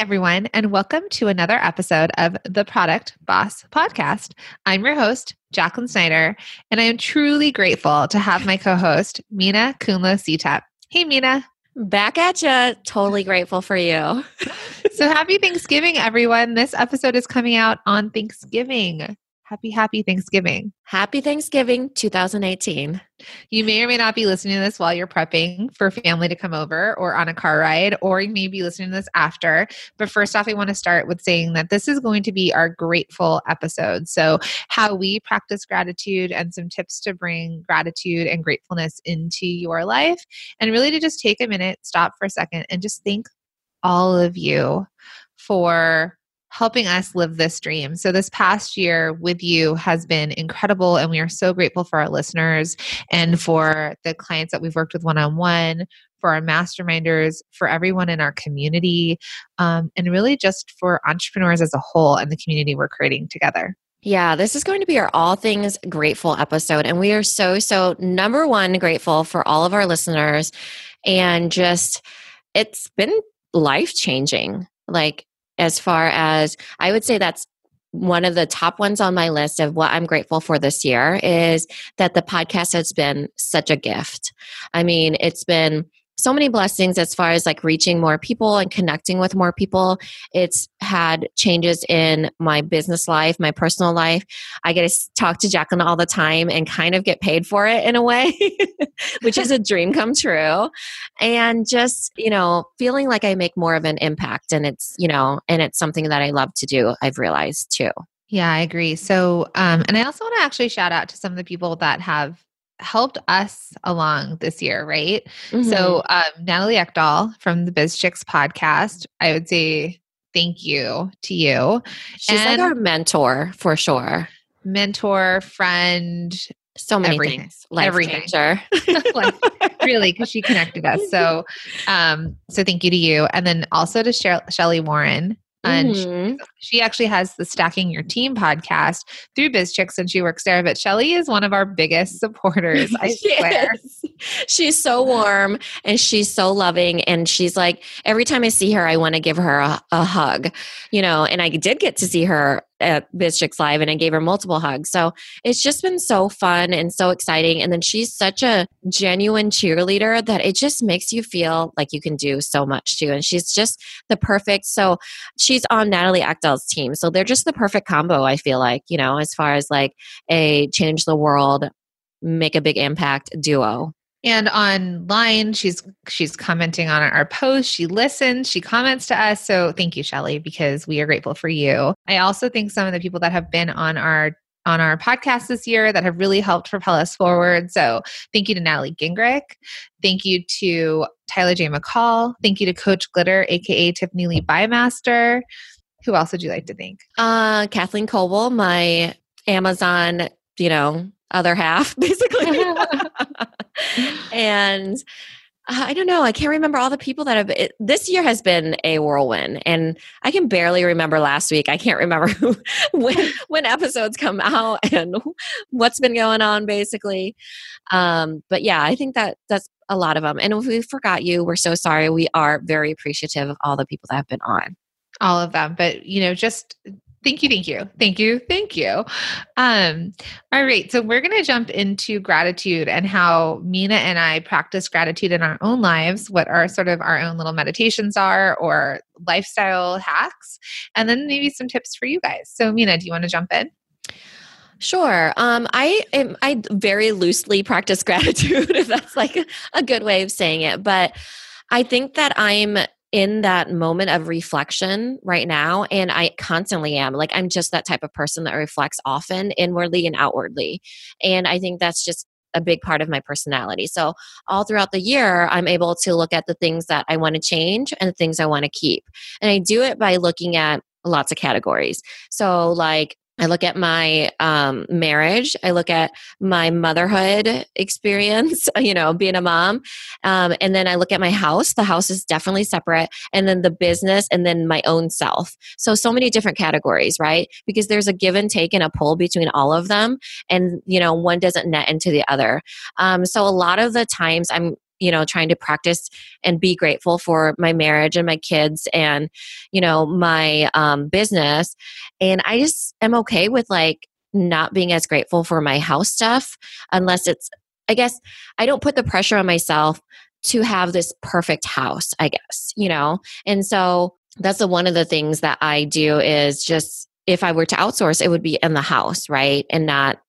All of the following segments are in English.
Everyone, and welcome to another episode of the Product Boss Podcast. I'm your host, Jacqueline Snyder, and I am truly grateful to have my co host, Minna Khounlo-Sithep. Hey, Minna. Back at you. Totally grateful for you. so, happy Thanksgiving, everyone. This episode is coming out on Thanksgiving happy, happy Thanksgiving. Happy Thanksgiving 2018. You may or may not be listening to this while you're prepping for family to come over or on a car ride, or you may be listening to this after. But first off, I want to start with saying that this is going to be our grateful episode. So, how we practice gratitude and some tips to bring gratitude and gratefulness into your life, and really to just take a minute, stop for a second, and just thank all of you for helping us live this dream. So, this past year with you has been incredible, and we are so grateful for our listeners and for the clients that we've worked with one on one, for our masterminders, for everyone in our community, um, and really just for entrepreneurs as a whole and the community we're creating together. Yeah, this is going to be our all things grateful episode. And we are so, so number one grateful for all of our listeners. And just, it's been life changing. Like, as far as I would say that's one of the top ones on my list of what I'm grateful for this year is that the podcast has been such a gift. I mean, it's been so many blessings as far as like reaching more people and connecting with more people. It's had changes in my business life, my personal life. I get to talk to Jacqueline all the time and kind of get paid for it in a way, which is a dream come true. And just, you know, feeling like I make more of an impact and it's, you know, and it's something that I love to do, I've realized too. Yeah, I agree. So, um, and I also want to actually shout out to some of the people that have helped us along this year, right? Mm-hmm. So, um, Natalie Eckdahl from the BizChix podcast, I would say thank you to you. She's and like our mentor for sure. Mentor, friend, so many everything. things. Life everything. changer. like, really, because she connected us. So, um, so thank you to you, and then also to Shelly Warren and mm-hmm. she, she, actually has the Stacking Your Team podcast through BizChix and she works there. But Shelly is one of our biggest supporters, I swear. She's so warm and she's so loving. And she's like, every time I see her, I want to give her a, a hug, you know. And I did get to see her at BizChix Live and I gave her multiple hugs. So it's just been so fun and so exciting. And then she's such a genuine cheerleader that it just makes you feel like you can do so much too. And she's just the perfect. So she's on Natalie Eckdahl's team. So they're just the perfect combo, I feel like, you know, as far as like a change the world, make a big impact duo and online she's she's commenting on our post. She listens she comments to us. So thank you shelly because we are grateful for you. I also think some of the people that have been on our on our podcast this year that have really helped propel us forward. So thank you to natalie gingrich. Thank you to tyler j. Mccall. Thank you to coach glitter aka tiffany lee bymaster who else would you like to thank? Uh kathleen coble my amazon you know other half basically and uh, I don't know. I can't remember all the people that have. It, this year has been a whirlwind, and I can barely remember last week. I can't remember who, when when episodes come out and what's been going on, basically. Um, but yeah, I think that that's a lot of them. And if we forgot you, we're so sorry. We are very appreciative of all the people that have been on. All of them, but you know, just Thank you, thank you, thank you, thank you. Um, all right, so we're going to jump into gratitude and how Minna and I practice gratitude in our own lives, what our sort of our own little meditations are, or lifestyle hacks, and then maybe some tips for you guys. So, Minna, do you want to jump in? Sure. Um, I am, I very loosely practice gratitude, if that's like a good way of saying it. But I think that I'm in that moment of reflection right now and i constantly am like i'm just that type of person that reflects often inwardly and outwardly and i think that's just a big part of my personality. So all throughout the year i'm able to look at the things that i want to change and the things i want to keep and i do it by looking at lots of categories. So like I look at my um, marriage. I look at my motherhood experience, you know, being a mom. Um, and then I look at my house. The house is definitely separate. And then the business and then my own self. So, so many different categories, right? Because there's a give and take and a pull between all of them. And, you know, one doesn't net into the other. Um, so, a lot of the times I'm you know trying to practice and be grateful for my marriage and my kids and you know my um, business. And i just am okay with like not being as grateful for my house stuff unless it's i guess i don't put the pressure on myself to have this perfect house i guess you know? And so that's the one of the things that i do is just if i were to outsource it would be in the house right? And not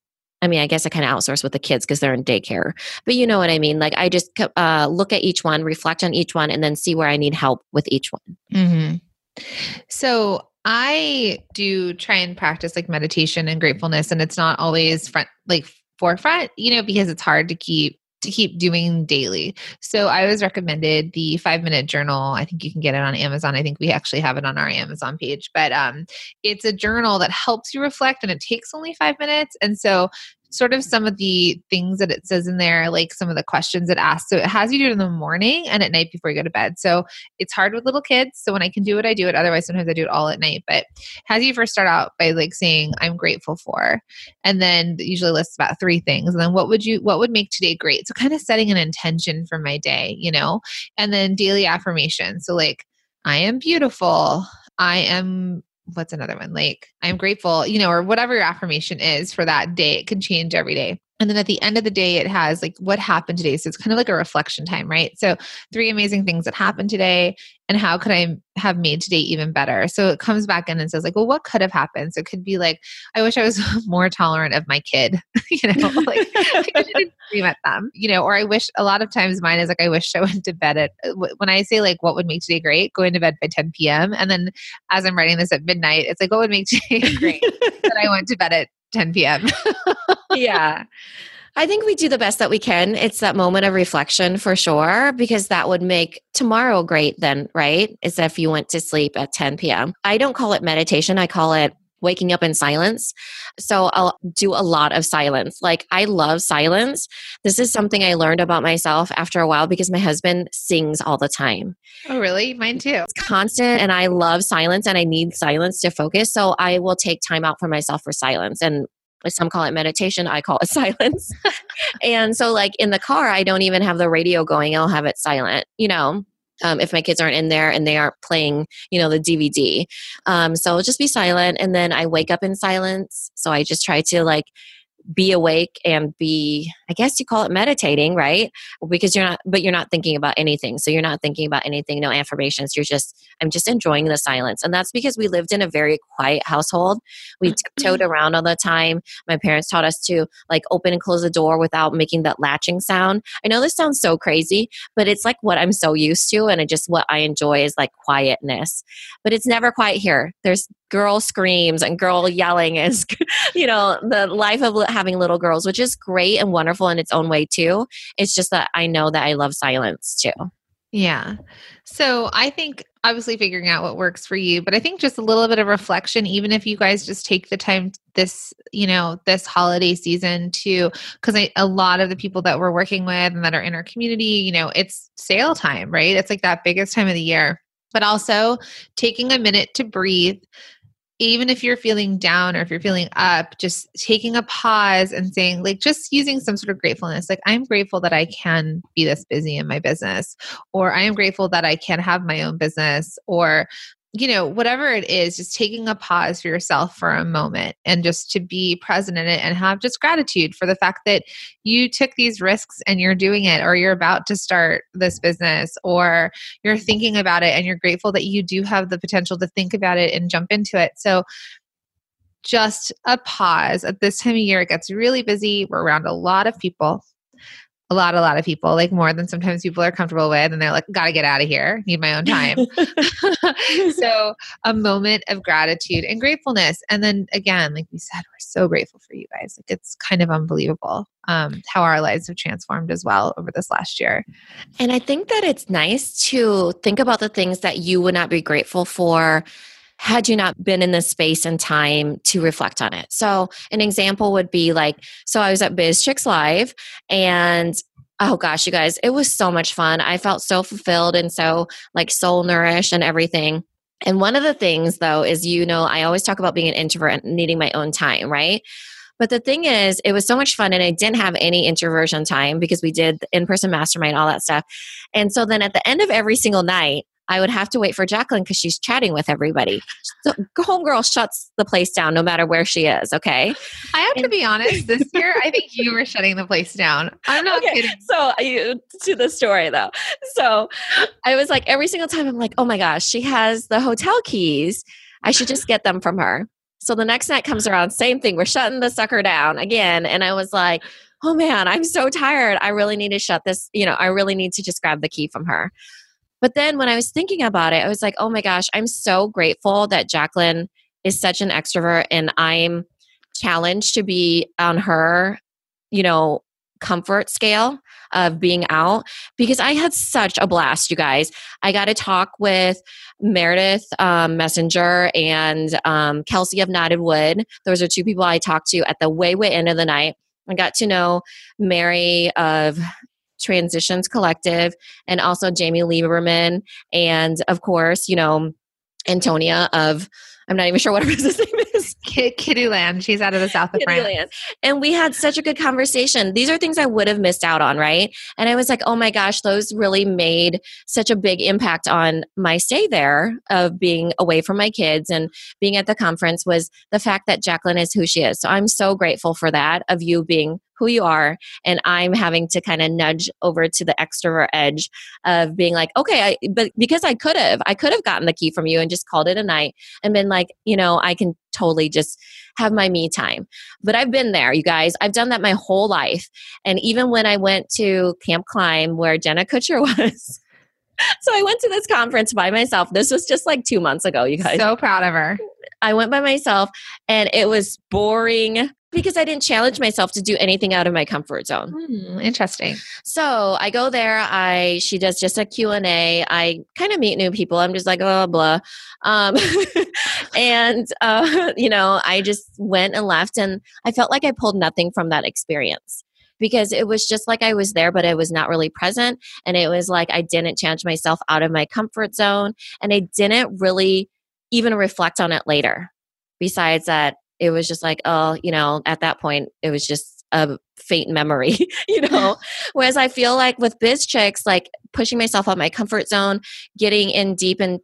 I mean, I guess I kind of outsource with the kids because they're in daycare. But you know what I mean? Like, I just uh, look at each one, reflect on each one, and then see where I need help with each one. Mm-hmm. So I do try and practice like meditation and gratefulness, and it's not always front, like forefront, you know, because it's hard to keep to keep doing daily. So I was recommended the five minute journal. I think you can get it on Amazon. I think we actually have it on our Amazon page, but um, it's a journal that helps you reflect and it takes only five minutes. And so sort of some of the things that it says in there, like some of the questions it asks. So it has you do it in the morning and at night before you go to bed. So it's hard with little kids. So when I can do it, I do it. Otherwise, sometimes I do it all at night. But has you first start out by like saying, I'm grateful for, and then usually lists about three things. And then what would you, what would make today great? So kind of setting an intention for my day, you know, and then daily affirmation. So like, I am beautiful. I am what's another one? Like, I'm grateful, you know, or whatever your affirmation is for that day. It can change every day. And then at the end of the day, it has like what happened today. So it's kind of like a reflection time, right? So, three amazing things that happened today, and how could I have made today even better? So it comes back in and says, like, well, what could have happened? So it could be like, I wish I was more tolerant of my kid, you know, like I didn't scream at them, you know, or I wish a lot of times mine is like, I wish I went to bed at, uh, when I say like, what would make today great? Going to bed by 10 p.m. And then as I'm writing this at midnight, it's like, what would make today great? that I went to bed at 10 p.m. yeah. I think we do the best that we can. It's that moment of reflection for sure, because that would make tomorrow great, then, right? Is if you went to sleep at 10 p.m. I don't call it meditation, I call it waking up in silence. So I'll do a lot of silence. Like I love silence. This is something I learned about myself after a while because my husband sings all the time. Oh, really? Mine too. It's constant and I love silence and I need silence to focus. So I will take time out for myself for silence. And some call it meditation i call it silence. And so like in the car i don't even have the radio going i'll have it silent you know um, if my kids aren't in there and they aren't playing you know the dvd um, so I'll just be silent and then i wake up in silence. So i just try to like be awake and be i guess you call it meditating right? Because you're not but you're not thinking about anything. So you're not thinking about anything no affirmations. You're just i'm just enjoying the silence. And that's because we lived in a very quiet household. We mm-hmm. tiptoed around all the time. My parents taught us to like open and close the door without making that latching sound. I know this sounds so crazy but it's like what i'm so used to and it just what i enjoy is like quietness. But it's never quiet here. There's girl screams and girl yelling is you know the life of having little girls which is great and wonderful in its own way too. It's just that i know that i love silence too. Yeah. So i think obviously figuring out what works for you but i think just a little bit of reflection even if you guys just take the time this you know this holiday season to because a lot of the people that we're working with and that are in our community you know it's sale time right? It's like that biggest time of the year. But also taking a minute to breathe even if you're feeling down or if you're feeling up, just taking a pause and saying, like, just using some sort of gratefulness. Like, I'm grateful that I can be this busy in my business, or I am grateful that I can have my own business, or you know, whatever it is, just taking a pause for yourself for a moment and just to be present in it and have just gratitude for the fact that you took these risks and you're doing it, or you're about to start this business, or you're thinking about it and you're grateful that you do have the potential to think about it and jump into it. So, just a pause at this time of year. It gets really busy. We're around a lot of people a lot, a lot of people, like more than sometimes people are comfortable with. And they're like, gotta get out of here, need my own time. so, a moment of gratitude and gratefulness. And then again, like we said, we're so grateful for you guys. Like, it's kind of unbelievable um, how our lives have transformed as well over this last year. And I think that it's nice to think about the things that you would not be grateful for had you not been in the space and time to reflect on it. So, an example would be like, so I was at BizChix Live and oh gosh, you guys, it was so much fun. I felt so fulfilled and so like soul nourished and everything. And one of the things though is, you know, I always talk about being an introvert and needing my own time, right? But the thing is, it was so much fun, and I didn't have any introversion time because we did in person mastermind, all that stuff. And so then at the end of every single night, I would have to wait for Jacqueline because she's chatting with everybody. So homegirl shuts the place down no matter where she is. Okay. I have and- to be honest. This year, I think you were shutting the place down. I'm not okay. kidding. So you to the story though. So I was like every single time I'm like, oh my gosh, she has the hotel keys. I should just get them from her. So the next night comes around, same thing. We're shutting the sucker down again, and I was like. Oh man, I'm so tired. I really need to shut this, you know, I really need to just grab the key from her. But then when I was thinking about it, I was like, oh my gosh, I'm so grateful that Jacqueline is such an extrovert and I'm challenged to be on her, you know, comfort scale of being out because I had such a blast, you guys. I got to talk with Meredith um, Messenger and um, Kelsey of Knotted Wood. Those are two people I talked to at the way, way end of the night. I got to know Mary of Transitions Collective, and also Jamie Lieberman, and of course, you know, Antonia of I'm not even sure what her business name is. Kitty Land. She's out of the south of France. And we had such a good conversation. These are things I would have missed out on, right? And I was like, oh my gosh, those really made such a big impact on my stay there of being away from my kids and being at the conference was the fact that Jacqueline is who she is. So I'm so grateful for that of you being who you are and i'm having to kind of nudge over to the extrovert edge of being like okay I, but because i could have i could have gotten the key from you and just called it a night and been like you know i can totally just have my me time but i've been there you guys i've done that my whole life and even when i went to camp climb where jenna kutcher was so I went to this conference by myself. This was just like two months ago, you guys. So proud of her. I went by myself and it was boring because I didn't challenge myself to do anything out of my comfort zone. Hmm, interesting. So I go there. I she does just a Q and A. I kind of meet new people. I'm just like blah blah, um, and uh, you know I just went and left, and I felt like I pulled nothing from that experience because it was just like I was there, but I was not really present, and it was like I didn't challenge myself out of my comfort zone, and I didn't really even reflect on it later. Besides that, it was just like, oh, you know, at that point, it was just a faint memory, you know. Whereas I feel like with BizChix, like pushing myself out my comfort zone, getting in deep and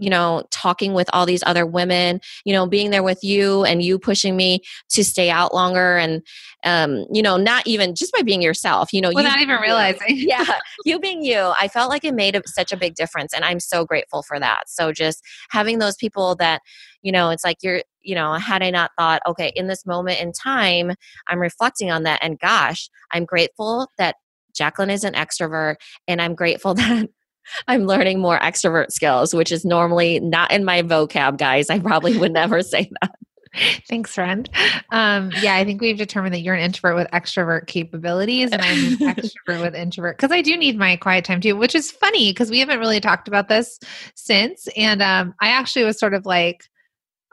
you know talking with all these other women you know being there with you and you pushing me to stay out longer and um you know not even just by being yourself you know without you, even realizing. Yeah you being you. I felt like it made a, such a big difference and i'm so grateful for that. So just having those people that you know it's like you're you know had i not thought okay in this moment in time i'm reflecting on that and gosh i'm grateful that jacqueline is an extrovert and i'm grateful that i'm learning more extrovert skills which is normally not in my vocab guys i probably would never say that Thanks, friend. Um, yeah, I think we've determined that you're an introvert with extrovert capabilities, and I'm an extrovert with introvert because I do need my quiet time too, which is funny because we haven't really talked about this since. And um, I actually was sort of like,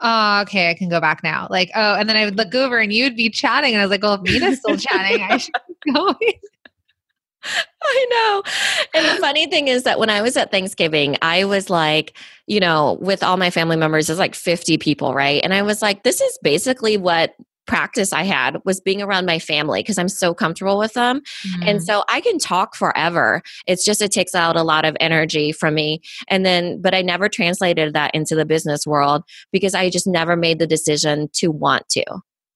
oh, okay, I can go back now. Like, oh, and then I would look over and you'd be chatting. And I was like, well, if Minna's still chatting, I should be going. I know. And the funny thing is that when I was at Thanksgiving, I was like, you know, with all my family members, it's like 50 people, right? And I was like, this is basically what practice I had was being around my family because I'm so comfortable with them. Mm-hmm. And so I can talk forever. It's just, it takes out a lot of energy from me. And then, but I never translated that into the business world because I just never made the decision to want to.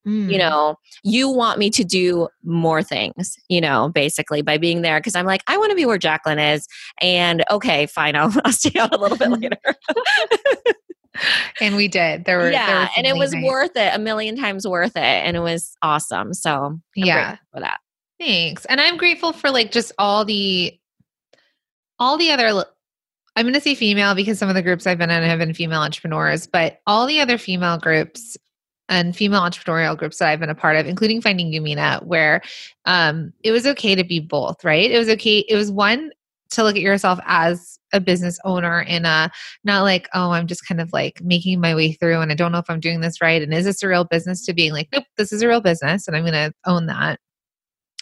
Mm. You know, you want me to do more things, you know, basically by being there because I'm like, I want to be where Jacqueline is. And okay, fine, I'll, I'll stay out a little bit later. and we did. There were yeah, there and it was nice. worth it, a million times worth it, and it was awesome. So I'm yeah, for that. Thanks. And I'm grateful for like just all the all the other I'm going to say female because some of the groups I've been in have been female entrepreneurs, but all the other female groups and female entrepreneurial groups that I've been a part of, including Finding Yumina, where um, it was okay to be both, right? It was okay. It was one to look at yourself as a business owner in a not like, oh, I'm just kind of like making my way through and I don't know if I'm doing this right. And is this a real business to being like, nope, this is a real business and I'm going to own that.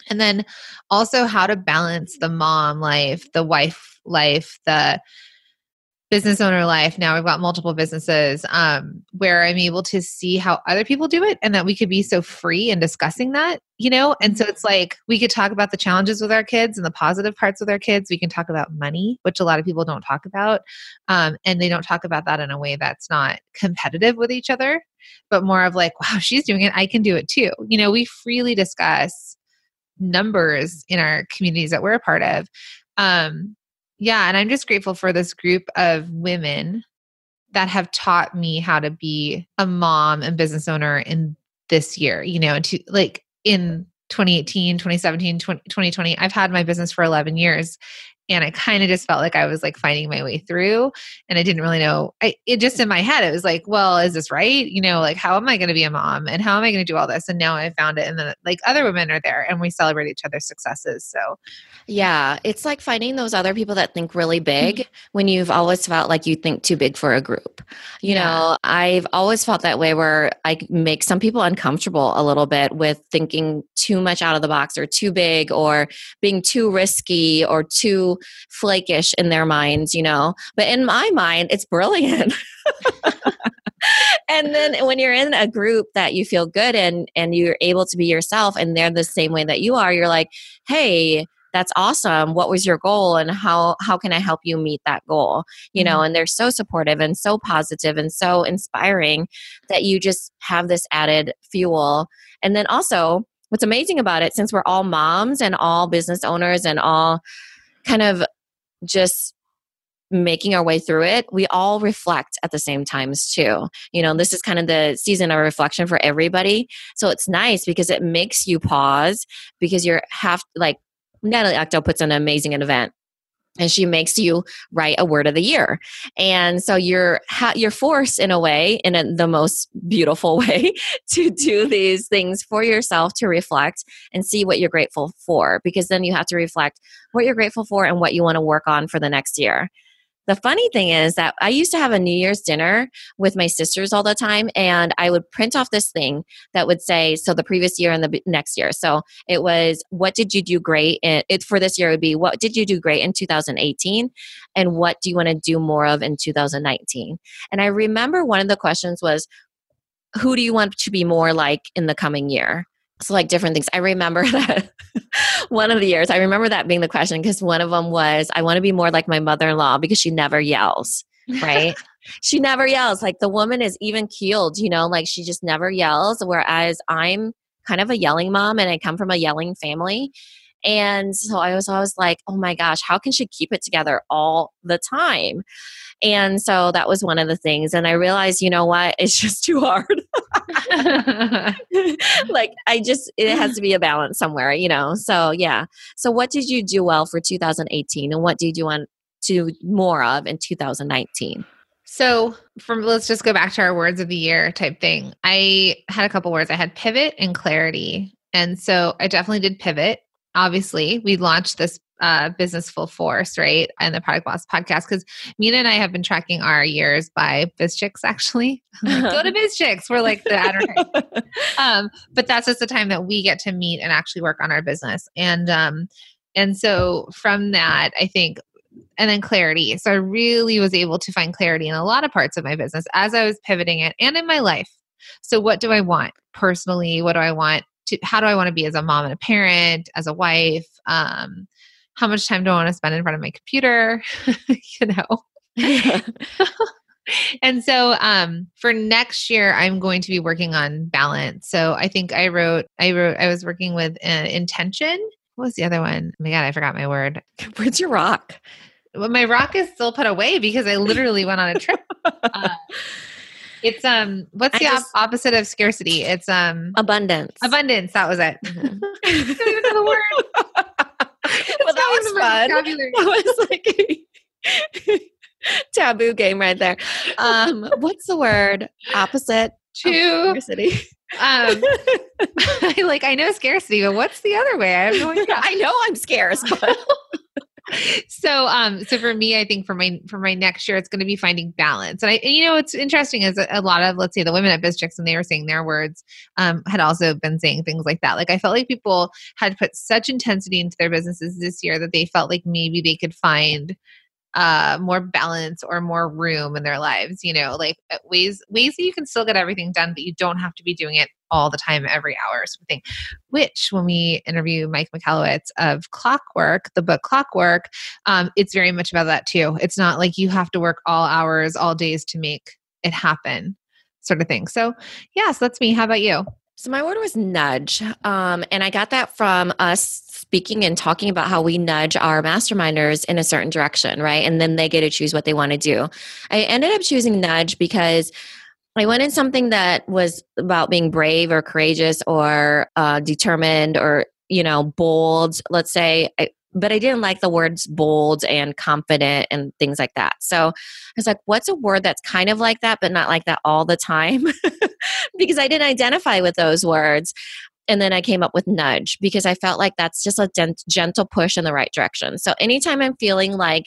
And then also how to balance the mom life, the wife life, the business owner life now we've got multiple businesses um, where i'm able to see how other people do it and that we could be so free in discussing that you know? And so it's like we could talk about the challenges with our kids and the positive parts with our kids. We can talk about money which a lot of people don't talk about um, and they don't talk about that in a way that's not competitive with each other but more of like wow she's doing it. I can do it too. You know we freely discuss numbers in our communities that we're a part of um, yeah and i'm just grateful for this group of women that have taught me how to be a mom and business owner in this year you know to like in 2018 2017 20, 2020 i've had my business for 11 years and I kind of just felt like I was like finding my way through and I didn't really know I it just in my head it was like well is this right? You know like how am I going to be a mom? And how am I going to do all this? And now I found it and then like other women are there and we celebrate each other's successes so. Yeah it's like finding those other people that think really big mm-hmm. when you've always felt like you think too big for a group. You yeah. know I've always felt that way where I make some people uncomfortable a little bit with thinking too much out of the box or too big or being too risky or too flakish in their minds, you know. But in my mind, it's brilliant. and then when you're in a group that you feel good in and you're able to be yourself and they're the same way that you are, you're like, hey, that's awesome what was your goal and how how can i help you meet that goal you know mm-hmm. and they're so supportive and so positive and so inspiring that you just have this added fuel and then also what's amazing about it since we're all moms and all business owners and all kind of just making our way through it, we all reflect at the same times too. You know, this is kind of the season of reflection for everybody. So it's nice because it makes you pause because you're half like Natalie Eckdahl puts on an amazing event and she makes you write a word of the year. And so you're you're forced in a way in a, the most beautiful way to do these things for yourself to reflect and see what you're grateful for because then you have to reflect what you're grateful for and what you want to work on for the next year the funny thing is that I used to have a New Year's dinner with my sisters all the time, and I would print off this thing that would say, so the previous year and the next year. So it was, what did you do great? It for this year it would be, what did you do great in 2018, and what do you want to do more of in 2019? And I remember one of the questions was, who do you want to be more like in the coming year? So like different things. I remember that one of the years, I remember that being the question because one of them was, I want to be more like my mother in law because she never yells, right? she never yells. Like the woman is even keeled, you know, like she just never yells. Whereas I'm kind of a yelling mom and I come from a yelling family. And so I was always like, oh my gosh, how can she keep it together all the time? And so that was one of the things. And I realized, you know what? It's just too hard. like, I just, it has to be a balance somewhere, you know? So, yeah. So, what did you do well for 2018 and what do you want to do more of in 2019? So, from let's just go back to our words of the year type thing. I had a couple words. I had pivot and clarity. And so I definitely did pivot. Obviously, we launched this uh, business full force, right? And the Product Boss podcast. Because Minna and I have been tracking our years by BizChix, actually. Go to BizChix. We're like the advertising. um, but that's just the time that we get to meet and actually work on our business. And um, and so from that, I think and then clarity. So I really was able to find clarity in a lot of parts of my business as I was pivoting it and in my life. So what do I want personally? What do I want to how do I want to be as a mom and a parent, as a wife? Um, how much time do I want to spend in front of my computer? you know. and so um, for next year i'm going to be working on balance so i think i wrote i wrote i was working with uh, intention what was the other one oh my god i forgot my word where's your rock well, my rock is still put away because i literally went on a trip uh, It's um what's the op- just- opposite of scarcity? It's um Abundance. abundance. That was it. Mhm. I don't even know the word. Well, that was fun. vocabulary. That was like a taboo game right there. Um, what's the word? Opposite. to Scarcity. Um, I like I know scarcity, but what's the other way? I have no idea. I know I'm scarce, but so um so for me i think for my for my next year it's going to be finding balance. And i and, you know what's interesting is a, a lot of let's say the women at BizChix when they were saying their words um had also been saying things like that. Like i felt like people had put such intensity into their businesses this year that they felt like maybe they could find uh more balance or more room in their lives you know like uh, ways ways that you can still get everything done but you don't have to be doing it all the time every hour sort of thing. Which when we interview mike michalowicz of clockwork the book clockwork um, it's very much about that too. It's not like you have to work all hours all days to make it happen sort of thing. So yes that's me. How about you So my word was nudge. Um, and I got that from us speaking and talking about how we nudge our masterminders in a certain direction, right? And then they get to choose what they want to do. I ended up choosing nudge because I went in something that was about being brave or courageous or uh, determined or, you know, bold, let's say. I, but I didn't like the words bold and confident and things like that. So I was like, what's a word that's kind of like that, but not like that all the time? because I didn't identify with those words. And then I came up with nudge because I felt like that's just a gent- gentle push in the right direction. So anytime I'm feeling like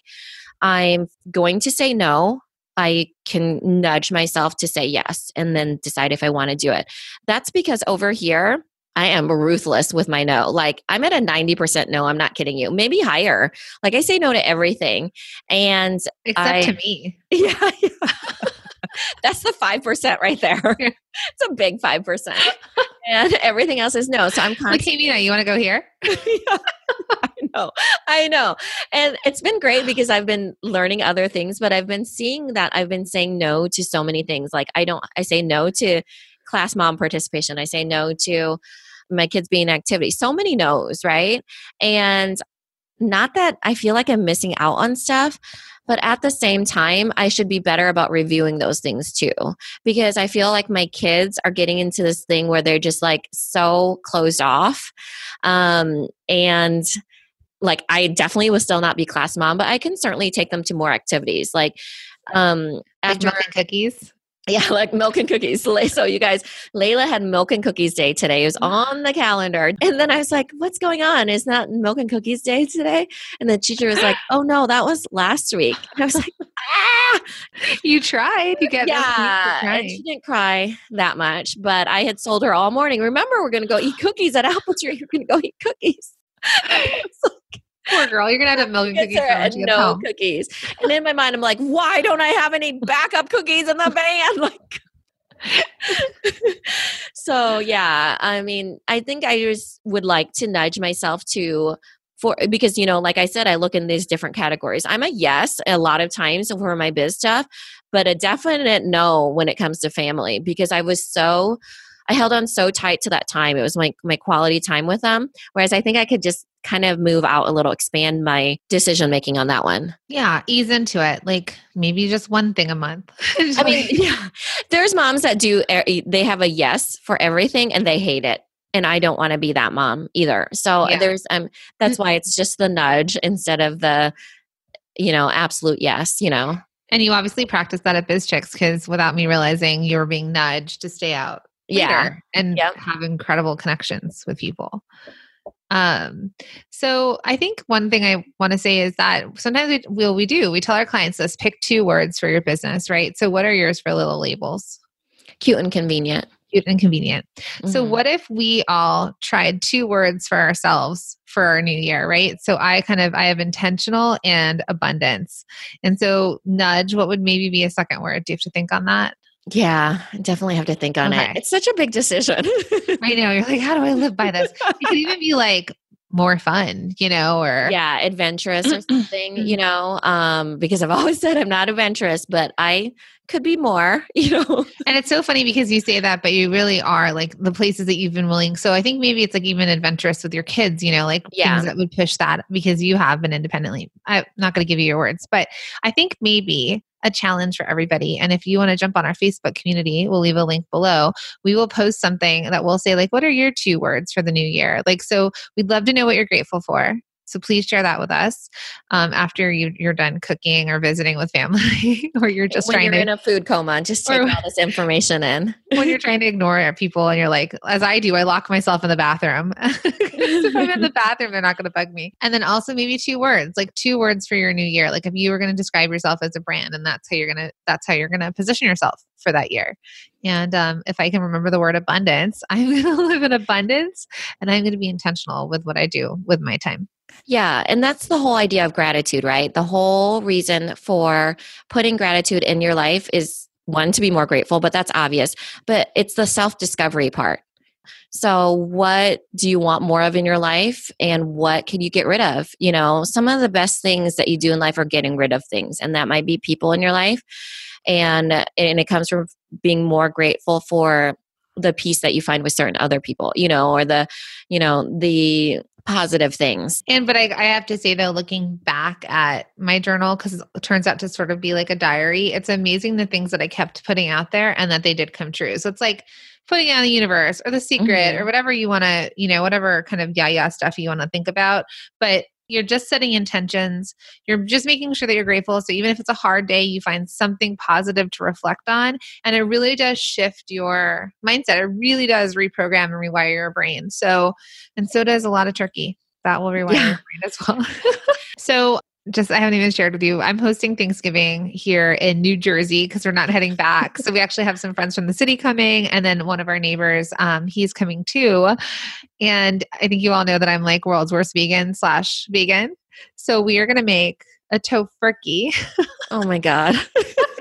I'm going to say no, I can nudge myself to say yes and then decide if I want to do it. That's because over here, I am ruthless with my no. Like I'm at a 90% no, I'm not kidding you. Maybe higher. Like I say no to everything. And except I- to me yeah, yeah. that's the 5% right there. it's a big 5%. And everything else is no. So I'm like constantly hey Minna, you want to go here yeah, I know. I know. And it's been great because I've been learning other things, but I've been seeing that I've been saying no to so many things. Like I don't I say no to class mom participation. I say no to my kids being in activity. So many no's, right? And not that I feel like I'm missing out on stuff, but at the same time, I should be better about reviewing those things too. Because I feel like my kids are getting into this thing where they're just like so closed off. Um, and like, I definitely will still not be class mom, but I can certainly take them to more activities. Like, um, after milk cookies yeah, like milk and cookies. So you guys, Layla had milk and cookies day today. It was on the calendar. And then I was like, what's going on? Is not milk and cookies day today? And the teacher was like, oh no, that was last week. And I was like, ah, you tried you get yeah. And she didn't cry that much, but I had sold her all morning. Remember, we're going to go eat cookies at Apple Tree. You're going to go eat cookies. Poor girl you're gonna have to have milk and cookies her for when and no home. cookies. And in my mind, I'm like, why don't I have any backup cookies in the van? Like, so yeah, I mean, I think I just would like to nudge myself to for because you know, like I said, I look in these different categories. I'm a yes a lot of times for my biz stuff, but a definite no when it comes to family because I was so I held on so tight to that time. It was my my quality time with them. Whereas I think I could just kind of move out a little, expand my decision making on that one. yeah ease into it like maybe just one thing a month I mean, yeah, there's moms that do. They have a yes for everything, and they hate it. And I don't want to be that mom either. So Yeah. there's um that's why it's just the nudge instead of the you know absolute yes. You know. and you obviously practice that at BizChix because without me realizing you were being nudged to stay out Yeah. and Yep. have incredible connections with people. Um, so I think one thing I want to say is that sometimes we, well, we do, we tell our clients, let's pick two words for your business, right? So what are yours for little labels? Cute and convenient. Cute and convenient. So Mhm. what if we all tried two words for ourselves for our new year, right? So I kind of I have intentional and abundance. And so nudge, what would maybe be a second word? Do you have to think on that? Yeah, definitely have to think on Okay. it. It's such a big decision. I know. You're like, how do I live by this? It could even be like more fun, you know, or yeah, adventurous or something, you know, um, because I've always said I'm not adventurous, but I could be more, you know. And it's so funny because you say that, but you really are like the places that you've been willing. So I think maybe it's like even adventurous with your kids, you know, like Yeah. things that would push that because you have been independently. I'm not going to give you your words, but I think maybe a challenge for everybody. And if you want to jump on our Facebook community, we'll leave a link below. We will post something that will say, like, what are your two words for the new year? Like, so we'd love to know what you're grateful for. So please share that with us um, after you, are done cooking or visiting with family, or you're just when trying you're to in a food coma. Just take all this information in. when you're trying to ignore people, and you're like, as I do, I lock myself in the bathroom. if I'm in the bathroom, they're not going to bug me. And then also maybe two words, like two words for your new year. Like if you were going to describe yourself as a brand, and that's how you're gonna that's how you're gonna position yourself for that year. And um, if I can remember the word abundance, I'm going to live in abundance, and I'm going to be intentional with what I do with my time. Yeah, and that's the whole idea of gratitude, right? The whole reason for putting gratitude in your life is one to be more grateful, but that's obvious. But it's the self discovery part. So, what do you want more of in your life, and what can you get rid of? You know, some of the best things that you do in life are getting rid of things, and that might be people in your life, and and it comes from being more grateful for the peace that you find with certain other people, you know, or the, you know, the positive things. And but I, I have to say though, looking back at my journal, because it turns out to sort of be like a diary, it's amazing the things that I kept putting out there and that they did come true. So it's like putting out the universe or the secret mm-hmm. or whatever you want to, you know, whatever kind of yeah, yeah stuff you want to think about. But you're just setting intentions. You're just making sure that you're grateful. So even if it's a hard day, you find something positive to reflect on. And it really does shift your mindset. It really does reprogram and rewire your brain. So, and so does a lot of turkey. That will rewire yeah. your brain as well. so just I haven't even shared with you. I'm hosting Thanksgiving here in New Jersey because we're not heading back. so we actually have some friends from the city coming, and then one of our neighbors, um, he's coming too. And I think you all know that I'm like world's worst vegan slash vegan. So we are gonna make a tofurkey. oh my god.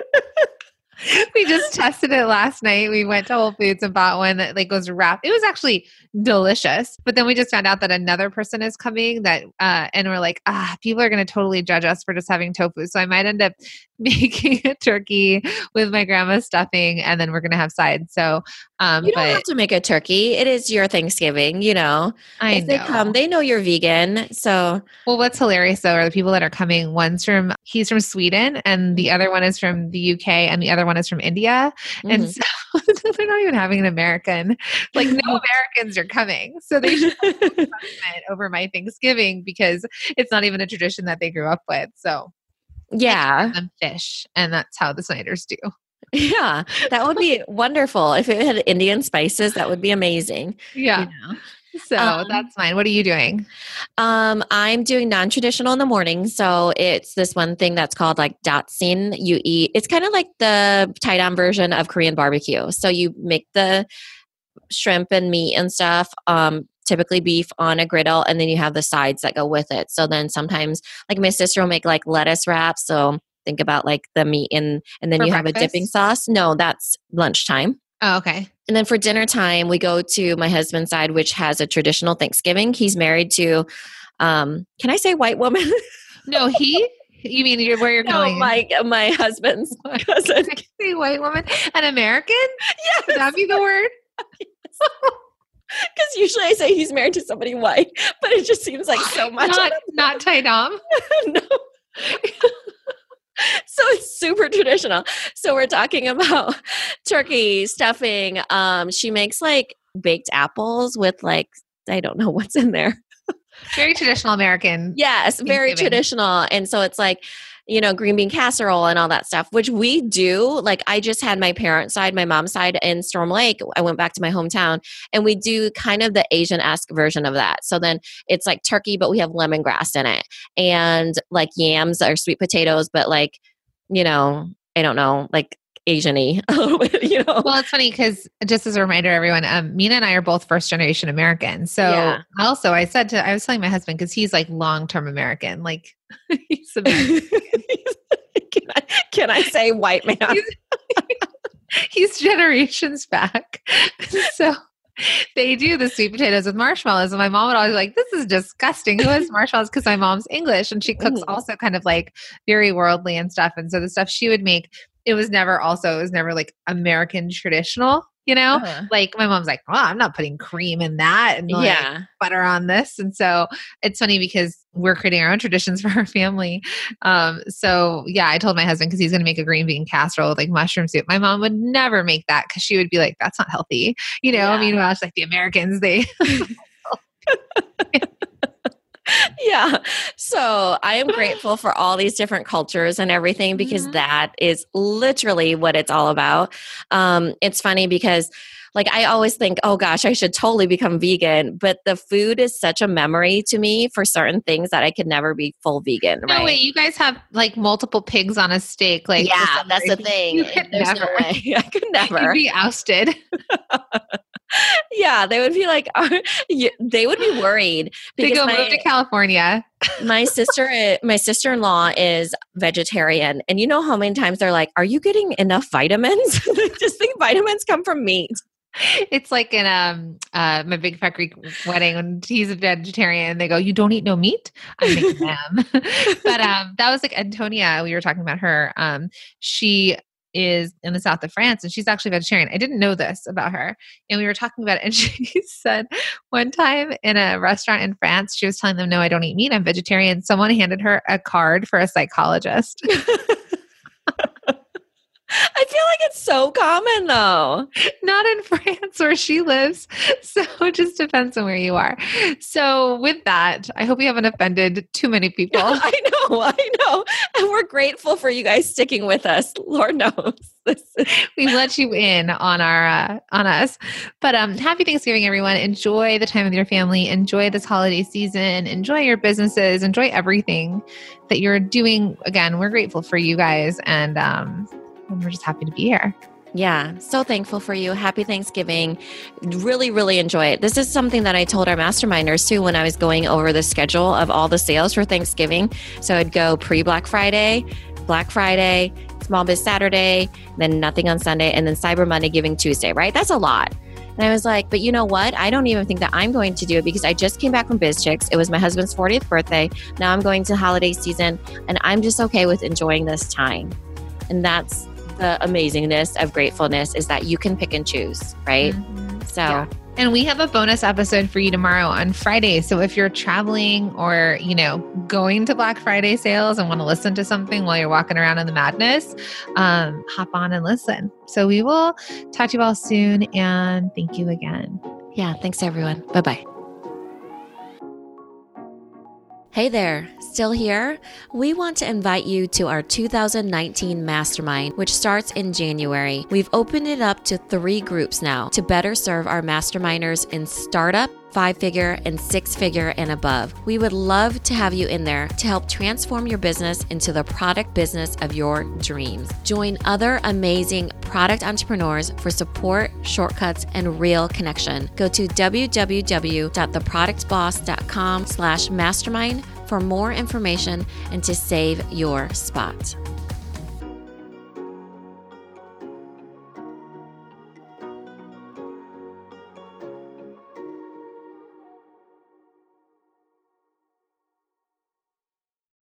we just tested it last night. We went to Whole Foods and bought one that like was wrapped. It was actually delicious. But then we just found out that another person is coming that uh and we're like, ah, people are gonna totally judge us for just having tofu. So I might end up making a turkey with my grandma's stuffing and then we're gonna have sides. So um You don't but, have to make a turkey. It is your Thanksgiving, you know. I if know. they come, they know you're vegan. So Well what's hilarious though are the people that are coming. One's from he's from Sweden and the other one is from the UK and the other one is from India. Mm-hmm. And so they're not even having an American. Like no Americans are coming. So they should over my Thanksgiving because it's not even a tradition that they grew up with. So yeah. fish. And that's how the Snyders do. Yeah, that would be wonderful. If it had Indian spices, that would be amazing. Yeah. You know? So um, that's fine. What are you doing? Um, I'm doing non-traditional in the morning. So it's this one thing that's called like datsin. You eat. It's kind of like the tie-down version of Korean barbecue. So you make the shrimp and meat and stuff. Um, typically beef on a griddle, and then you have the sides that go with it. So then sometimes, like my sister will make like lettuce wraps. So think about like the meat in, and then For you breakfast? have a dipping sauce. No, that's lunchtime. Oh, okay. And then for dinner time, we go to my husband's side, which has a traditional Thanksgiving. He's married to, um, can I say white woman? no, he. You mean you're, where you're no, going? My my husband's cousin. say white woman, an American? Yes, Would that be the word? Because usually I say he's married to somebody white, but it just seems like so much. Not not Tai Dom. no so it's super traditional. So we're talking about turkey stuffing. Um, she makes like baked apples with like I don't know what's in there. Very traditional American. Yes, very traditional. And so it's like you know, green bean casserole and all that stuff, which we do. Like, I just had my parents' side, my mom's side in Storm Lake. I went back to my hometown and we do kind of the Asian esque version of that. So then it's like turkey, but we have lemongrass in it and like yams or sweet potatoes, but like, you know, I don't know, like Asian-y a little bit, you know. Well, it's funny because just as a reminder, everyone, um, Minna and I are both first generation American. So yeah. also, I said to, I was telling my husband because he's like long term American, like he's American. can, I, can I say white man? he's, he's generations back. so they do the sweet potatoes with marshmallows. And my mom would always be like, this is disgusting. Who has marshmallows? Because my mom's English and she cooks also kind of like very worldly and stuff. And so the stuff she would make it was never also it was never like American traditional. you know? Uh-huh. Like my mom's like, oh, I'm not putting cream in that and like, yeah. like my mom's like, I'm not putting cream in that and like yeah. butter on this. And so it's funny because we're creating our own traditions for our family. Um, so yeah, I told my husband because he's going to make a green bean casserole with like mushroom soup. My mom would never make that because she would be like, "That's not healthy," you know. Yeah. I mean, well, it's like the Americans, they. yeah. So I am grateful for all these different cultures and everything because mm-hmm. that is literally what it's all about. Um, it's funny because like I always think, oh gosh, I should totally become vegan. But the food is such a memory to me for certain things that I could never be full vegan. No, right? wait, you guys have like multiple pigs on a steak. Like, yeah, that's the thing. There's never. no way. I could never. You'd be ousted. Yeah, they would be like, they would be worried. They go my, move to California. my sister, my sister in law is vegetarian, and you know how many times they're like, "Are you getting enough vitamins?" Just think vitamins come from meat. It's like in um uh my big fat Greek wedding when he's a vegetarian and they go, You don't eat no meat? I make them. but um that was like Antonia, we were talking about her. Um she is in the south of France and she's actually vegetarian. I didn't know this about her. And we were talking about it and she said one time in a restaurant in France, she was telling them, No, I don't eat meat, I'm vegetarian. Someone handed her a card for a psychologist. I feel like it's so common though. Not in France where she lives. So it just depends on where you are. So with that, I hope we haven't offended too many people. I know, I know. And we're grateful for you guys sticking with us. Lord knows. we let you in on our uh, on us. But um happy Thanksgiving everyone. Enjoy the time with your family. Enjoy this holiday season. Enjoy your businesses. Enjoy everything that you're doing. Again, we're grateful for you guys and um and we're just happy to be here. Yeah, so thankful for you. Happy Thanksgiving. Really, really enjoy it. This is something that I told our masterminders too when I was going over the schedule of all the sales for Thanksgiving. So I'd go pre Black Friday, Black Friday, Small Biz Saturday, then nothing on Sunday, and then Cyber Monday, Giving Tuesday, right? That's a lot. And I was like, but you know what? I don't even think that I'm going to do it because I just came back from BizChix. It was my husband's 40th birthday. Now I'm going to holiday season, and I'm just okay with enjoying this time. And that's the amazingness of gratefulness is that you can pick and choose, right? Mm-hmm. So, yeah. And we have a bonus episode for you tomorrow on Friday. So if you're traveling or, you know, going to Black Friday sales and want to listen to something while you're walking around in the madness, um, hop on and listen. So we will talk to you all soon and thank you again. Yeah. Thanks, everyone. Bye bye. Hey there, still here? We want to invite you to our 2019 Mastermind, which starts in January. We've opened it up to three groups now to better serve our masterminders in startup five figure, and six figure and above. We would love to have you in there to help transform your business into the product business of your dreams. Join other amazing product entrepreneurs for support, shortcuts, and real connection. Go to www.theproductboss.com slash mastermind for more information and to save your spot.